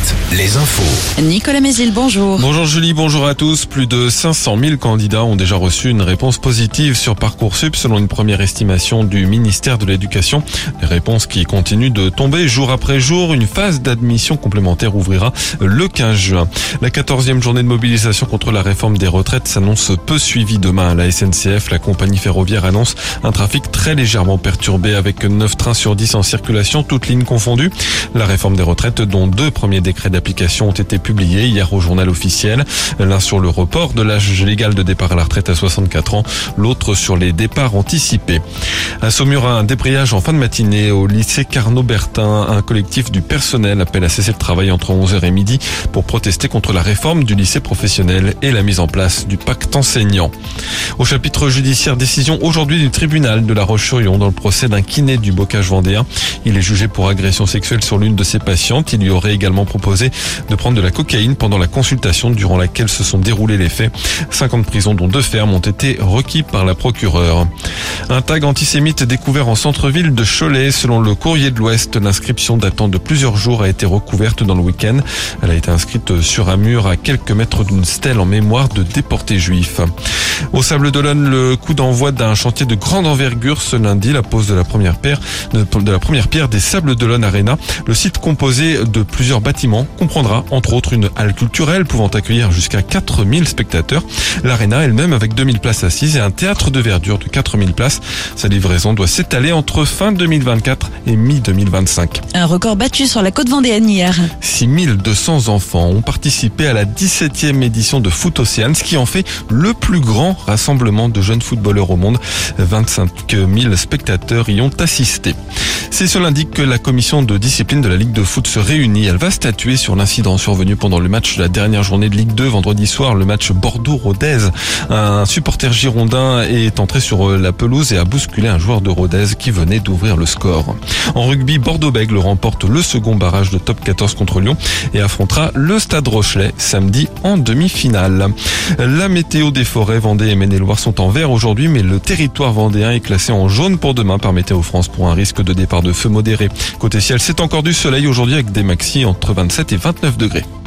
It. Les infos. Nicolas Mézil, bonjour. Bonjour Julie, bonjour à tous. Plus de 500 000 candidats ont déjà reçu une réponse positive sur Parcoursup selon une première estimation du ministère de l'Éducation. Les réponses qui continuent de tomber jour après jour. Une phase d'admission complémentaire ouvrira le 15 juin. La 14e journée de mobilisation contre la réforme des retraites s'annonce peu suivie demain à la SNCF. La compagnie ferroviaire annonce un trafic très légèrement perturbé avec 9 trains sur 10 en circulation, toutes lignes confondues. La réforme des retraites dont deux premiers décrets d'application ont été publiés hier au journal officiel. L'un sur le report de l'âge légal de départ à la retraite à 64 ans, l'autre sur les départs anticipés. À Saumur, un débrayage en fin de matinée au lycée Carnot Bertin. Un collectif du personnel appelle à cesser le travail entre 11h et midi pour protester contre la réforme du lycée professionnel et la mise en place du pacte enseignant. Au chapitre judiciaire, décision aujourd'hui du tribunal de la Roche-sur-Yon dans le procès d'un kiné du bocage vendéen. Il est jugé pour agression sexuelle sur l'une de ses patientes. Il lui aurait également proposé de prendre de la cocaïne pendant la consultation durant laquelle se sont déroulés les faits. 50 prisons dont deux fermes ont été requis par la procureure. Un tag antisémite découvert en centre-ville de Cholet. Selon le courrier de l'Ouest, l'inscription datant de plusieurs jours a été recouverte dans le week-end. Elle a été inscrite sur un mur à quelques mètres d'une stèle en mémoire de déportés juifs. Au Sable d'Olonne, le coup d'envoi d'un chantier de grande envergure ce lundi, la pose de la première pierre, de la première pierre des Sables d'Olonne Arena. Le site composé de plusieurs bâtiments comprendra entre autres une halle culturelle pouvant accueillir jusqu'à 4000 spectateurs, l'arena elle-même avec 2000 places assises et un théâtre de verdure de 4000 places. Sa livraison doit s'étaler entre fin 2024 et mi-2025. Un record battu sur la côte vendéenne hier. 6200 enfants ont participé à la 17e édition de Foot Océane, ce qui en fait le plus grand rassemblement de jeunes footballeurs au monde. 25 000 spectateurs y ont assisté. C'est ce lundi que la commission de discipline de la Ligue de foot se réunit. Elle va statuer sur l'incident survenu pendant le match de la dernière journée de Ligue 2 vendredi soir, le match Bordeaux-Rodez. Un supporter girondin est entré sur la pelouse et a bousculé un joueur de Rodez qui venait d'ouvrir le score. En rugby, Bordeaux-Bègle remporte le second barrage de top 14 contre Lyon et affrontera le Stade Rochelet samedi en demi-finale. La météo des forêts Vendée et Maine-et-Loire sont en vert aujourd'hui, mais le territoire vendéen est classé en jaune pour demain par Météo France pour un risque de départ de feu modéré. Côté ciel, c'est encore du soleil aujourd'hui avec des maxi entre 27 et 29 degrés.